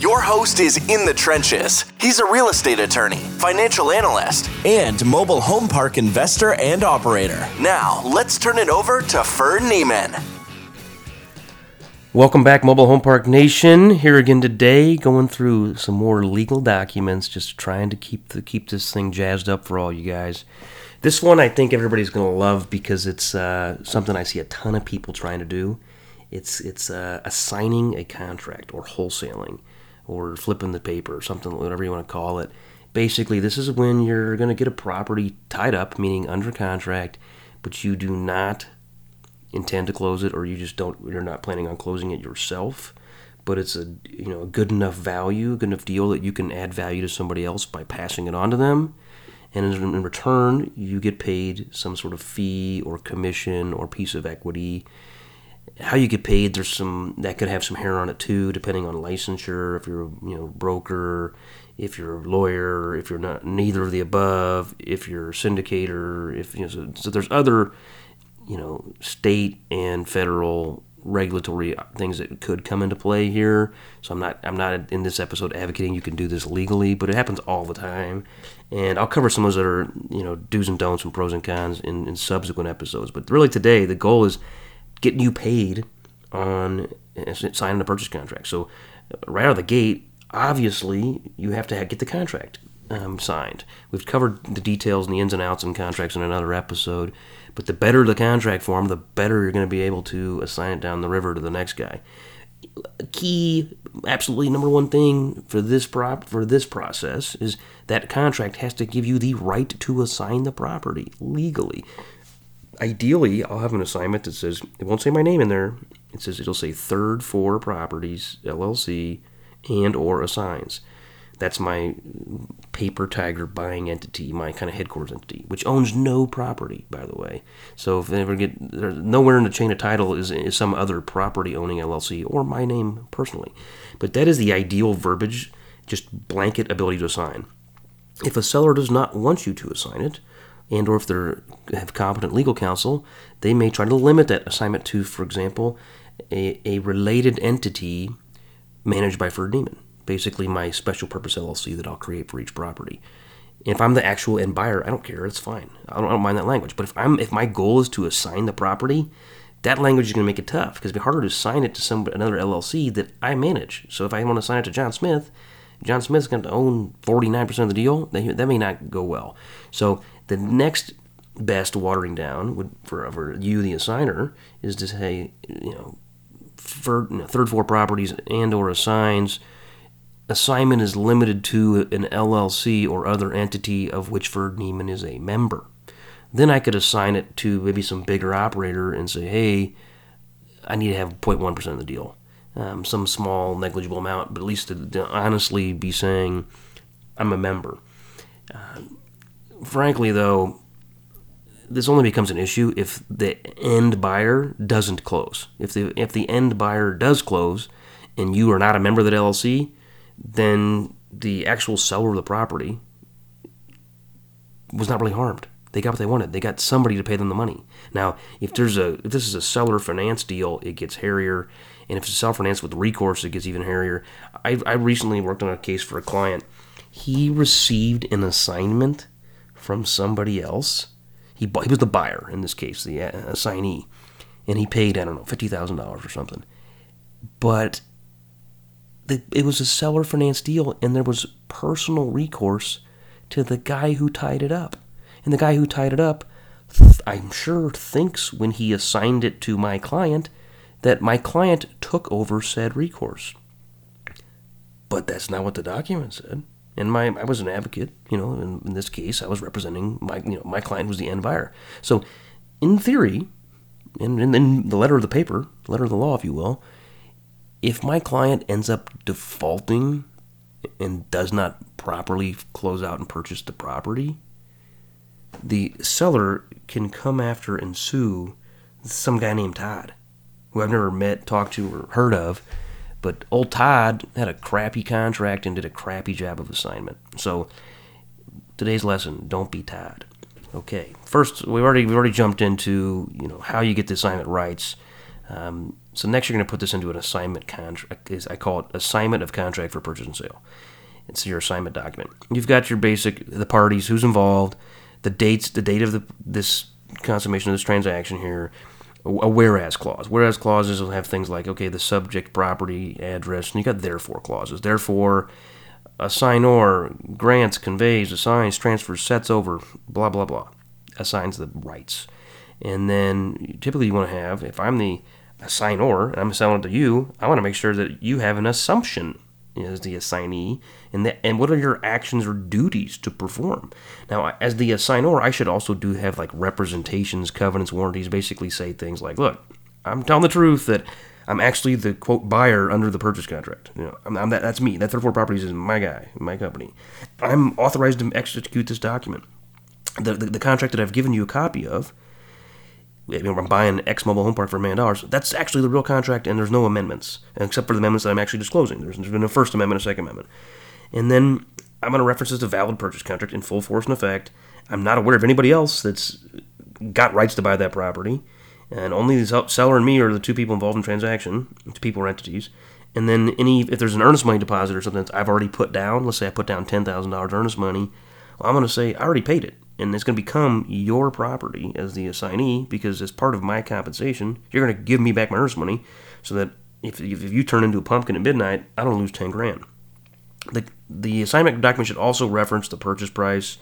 Your host is in the trenches. He's a real estate attorney, financial analyst, and mobile home park investor and operator. Now, let's turn it over to Ferd Neiman. Welcome back, Mobile Home Park Nation. Here again today, going through some more legal documents, just trying to keep the, keep this thing jazzed up for all you guys. This one I think everybody's going to love because it's uh, something I see a ton of people trying to do. It's it's uh, assigning a contract or wholesaling or flipping the paper or something, whatever you want to call it. Basically, this is when you're going to get a property tied up, meaning under contract, but you do not intend to close it or you just don't you're not planning on closing it yourself but it's a you know a good enough value good enough deal that you can add value to somebody else by passing it on to them and in return you get paid some sort of fee or commission or piece of equity how you get paid there's some that could have some hair on it too depending on licensure if you're you know broker if you're a lawyer if you're not neither of the above if you're a syndicator if you know so, so there's other you know state and federal regulatory things that could come into play here. So I'm not I'm not in this episode advocating you can do this legally, but it happens all the time. And I'll cover some of those that are you know do's and don'ts and pros and cons in, in subsequent episodes. But really today the goal is getting you paid on signing a purchase contract. So uh, right out of the gate, obviously you have to get the contract um, signed. We've covered the details and the ins and outs and contracts in another episode. But the better the contract form, the better you're going to be able to assign it down the river to the next guy. Key, absolutely number one thing for this prop for this process is that contract has to give you the right to assign the property legally ideally, I'll have an assignment that says it won't say my name in there. It says it'll say third four properties LLC and or assigns. That's my paper tiger buying entity, my kind of headquarters entity, which owns no property, by the way. So if they ever get there's nowhere in the chain of title is, is some other property owning LLC or my name personally. But that is the ideal verbiage, just blanket ability to assign. If a seller does not want you to assign it, and or if they have competent legal counsel, they may try to limit that assignment to, for example, a, a related entity managed by Ferd Neiman, basically my special purpose LLC that I'll create for each property. If I'm the actual end buyer, I don't care. It's fine. I don't, I don't mind that language. But if I'm if my goal is to assign the property, that language is going to make it tough because it'd be harder to assign it to some another LLC that I manage. So if I want to assign it to John Smith, John Smith's going to own 49% of the deal. That, that may not go well. So the next best watering down would for, for you, the assigner, is to say, you know, for, you know, third floor properties and or assigns. Assignment is limited to an LLC or other entity of which Ferd Neiman is a member. Then I could assign it to maybe some bigger operator and say, hey, I need to have 0.1% of the deal. Um, some small negligible amount, but at least to, to honestly be saying, I'm a member. Uh, frankly, though, this only becomes an issue if the end buyer doesn't close. If the if the end buyer does close, and you are not a member of that LLC, then the actual seller of the property was not really harmed. They got what they wanted. They got somebody to pay them the money. Now, if there's a if this is a seller finance deal, it gets hairier, and if it's a seller finance with recourse, it gets even hairier. I I recently worked on a case for a client. He received an assignment from somebody else. He, he was the buyer in this case, the uh, assignee, and he paid I don't know fifty thousand dollars or something. But the, it was a seller finance deal, and there was personal recourse to the guy who tied it up, and the guy who tied it up, I'm sure thinks when he assigned it to my client that my client took over said recourse. But that's not what the document said and my I was an advocate. You know, in, in, this case, I was representing my you know my client was the end buyer. So, in theory, and in, in the letter of the paper, letter of the law, if you will, if my client ends up defaulting and does not properly close out and purchase the property, the seller can come after and sue some guy named Todd, who I've never met, talked to, or heard of. But old Todd had a crappy contract and did a crappy job of assignment. So today's lesson: don't be Todd. Okay. First, we've already we've already jumped into you know how you get the assignment rights. Um, so next, you're going to put this into an assignment contract. I call it assignment of contract for purchase and sale. It's your assignment document. You've got your basic the parties, who's involved, the dates, the date of the this consummation of this transaction here, a whereas clause. Whereas clauses will have things like okay, the subject, property, address, and you got therefore clauses. Therefore, assignor grants, conveys, assigns, transfers, sets over, blah blah blah, assigns the rights. And then typically you want to have, if I'm the assignor and I'm selling it to you, I want to make sure that you have an assumption as the assignee and the, and what are your actions or duties to perform. Now, as the assignor, I should also do have like representations, covenants, warranties, basically say things like, look, I'm telling the truth that I'm actually the quote buyer under the purchase contract. You know, I'm, I'm that, that's me. That third four properties is my guy, my company. I'm authorized to execute this document. The, the, the contract that I've given you a copy of I'm buying X mobile home park for a million dollars. That's actually the real contract, and there's no amendments, except for the amendments that I'm actually disclosing. There's, there's been a First Amendment, a Second Amendment. And then I'm going to reference this to valid purchase contract in full force and effect. I'm not aware of anybody else that's got rights to buy that property, and only the seller and me are the two people involved in transaction, two people or entities. And then any if there's an earnest money deposit or something that I've already put down, let's say I put down ten thousand dollars earnest money, well, I'm going to say I already paid it and it's going to become your property as the assignee because as part of my compensation, you're going to give me back my earnest money so that if, if you turn into a pumpkin at midnight, I don't lose 10 grand. The, the assignment document should also reference the purchase price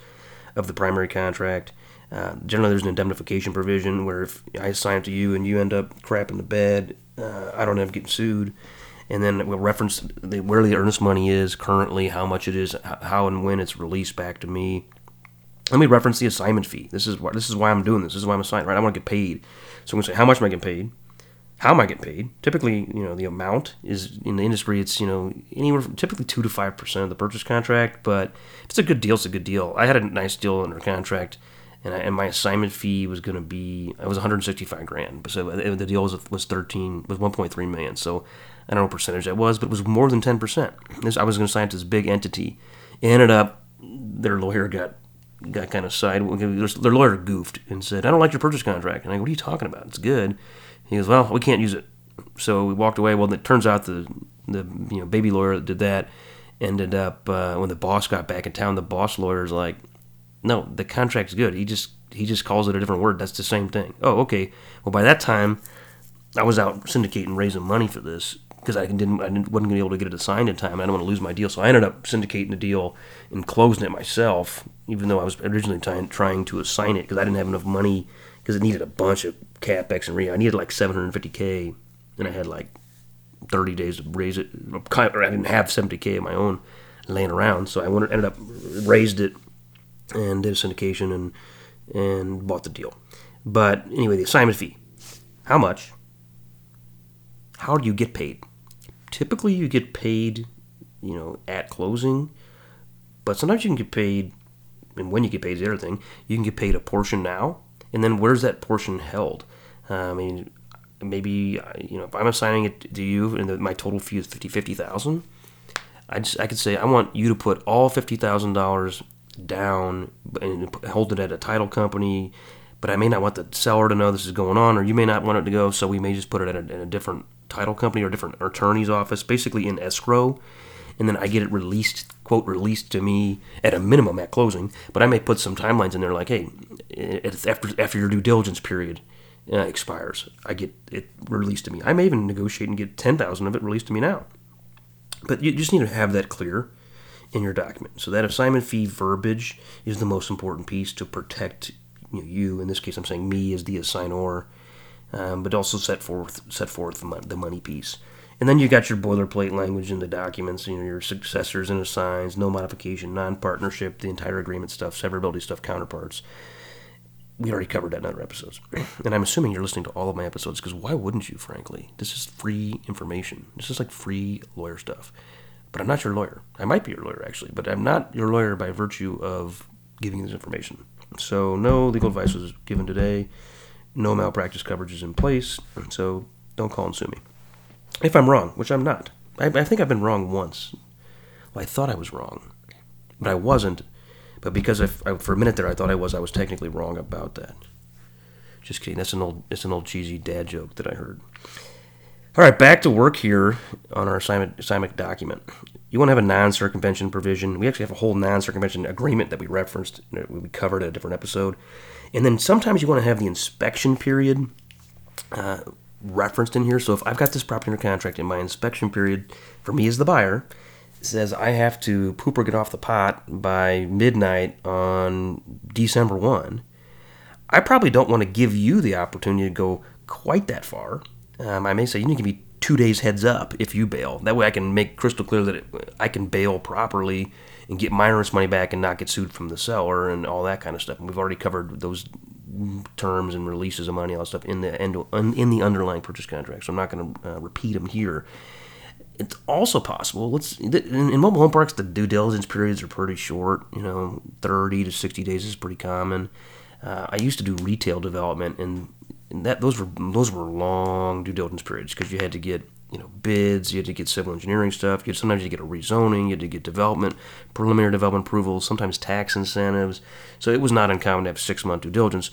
of the primary contract. Uh, generally, there's an indemnification provision where if I assign it to you and you end up crap in the bed, uh, I don't have to get sued. And then we'll reference the, where the earnest money is currently, how much it is, how and when it's released back to me let me reference the assignment fee. This is why this is why I'm doing this. This is why I'm assigned, right? I want to get paid. So I'm gonna say how much am I getting paid? How am I getting paid? Typically, you know, the amount is in the industry. It's you know anywhere from typically two to five percent of the purchase contract. But if it's a good deal, it's a good deal. I had a nice deal under contract, and, I, and my assignment fee was going to be it was 165 grand. But so uh, the deal was was 13 was 1.3 million. So I don't know what percentage that was, but it was more than 10 percent. I was going to sign to this big entity. It ended up their lawyer got got kind of side. Their lawyer goofed and said, "I don't like your purchase contract." And I go, "What are you talking about? It's good." He goes, "Well, we can't use it." So we walked away. Well, it turns out the the you know baby lawyer that did that ended up uh, when the boss got back in town. The boss lawyer's like, "No, the contract's good. He just he just calls it a different word. That's the same thing." Oh, okay. Well, by that time, I was out syndicating, raising money for this, because I didn't, I didn't, wasn't going to be able to get it assigned in time. I don't want to lose my deal, so I ended up syndicating the deal and closing it myself, even though I was originally trying, to assign it because I didn't have enough money because it needed a bunch of capex and re. I needed like 750k, and I had like 30 days to raise it. I didn't have 70k of my own laying around, so I ended up raised it and did a syndication and and bought the deal. But anyway, the assignment fee. How much? How do you get paid? Typically you get paid, you know, at closing, but sometimes you can get paid, and when you get paid is the other thing. You can get paid a portion now, and then where's that portion held? Uh, I mean, maybe you know if I'm assigning it to you, and the, my total fee is fifty fifty thousand. I just I could say I want you to put all fifty thousand dollars down and hold it at a title company, but I may not want the seller to know this is going on, or you may not want it to go, so we may just put it in a, in a different title company or different attorney's office, basically in escrow, and then I get it released, quote, released to me at a minimum at closing. But I may put some timelines in there, like, hey, after after your due diligence period uh, expires, I get it released to me. I may even negotiate and get ten thousand of it released to me now. But you just need to have that clear in your document. So that assignment fee verbiage is the most important piece to protect you, know, you. In this case, I'm saying me as the assignor um, but also set forth set forth the money piece. And then you got your boilerplate language in the documents, you know, your successors and assigns, no modification, non-partnership, the entire agreement stuff, severability stuff, counterparts. We already covered that in other episodes. And I'm assuming you're listening to all of my episodes because why wouldn't you, frankly? This is free information. This is like free lawyer stuff. But I'm not your lawyer. I might be your lawyer, actually, but I'm not your lawyer by virtue of giving this information. So, no legal advice was given today no malpractice coverage is in place, so don't call and sue me. If I'm wrong, which I'm not. I, I think I've been wrong once. Well, I thought I was wrong, but I wasn't. But because I, for a minute there I thought I was, I was technically wrong about that. Just kidding. That's an old, it's an old cheesy dad joke that I heard. All right, back to work here on our assignment, assignment document. You want to have a non-circumvention provision. We actually have a whole non-circumvention agreement that we referenced, we covered in a different episode. And then sometimes you want to have the inspection period uh, referenced in here. So if I've got this property under contract and my inspection period for me as the buyer says I have to poop or get off the pot by midnight on December 1, I probably don't want to give you the opportunity to go quite that far um, I may say you need to give me two days heads up if you bail. That way I can make crystal clear that it, I can bail properly and get my earnest money back and not get sued from the seller and all that kind of stuff. And we've already covered those terms and releases of money, all that stuff in the in the underlying purchase contract. So I'm not going to uh, repeat them here. It's also possible. Let's in, in mobile home parks the due diligence periods are pretty short. You know, 30 to 60 days is pretty common. Uh, I used to do retail development, and and that those were those were long due diligence periods because you had to get you know bids, you had to get civil engineering stuff. You had, sometimes you get a rezoning, you had to get development, preliminary development approvals, sometimes tax incentives. So it was not uncommon to have six month due diligence.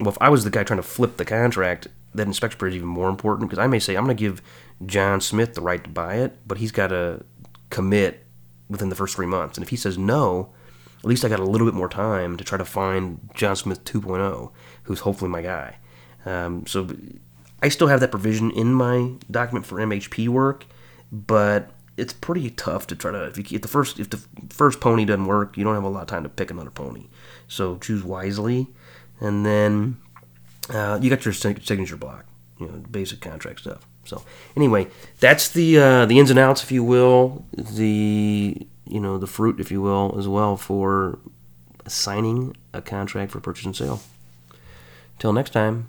Well, if I was the guy trying to flip the contract, that inspection period is even more important because I may say I'm going to give John Smith the right to buy it, but he's got to commit within the first three months. And if he says no, at least I got a little bit more time to try to find John Smith 2.0, who's hopefully my guy. Um, so I still have that provision in my document for MHP work, but it's pretty tough to try to if, you, if the first if the first pony doesn't work, you don't have a lot of time to pick another pony. So choose wisely, and then uh, you got your signature block, you know, basic contract stuff. So anyway, that's the uh, the ins and outs, if you will, the you know the fruit, if you will, as well for signing a contract for purchase and sale. Till next time,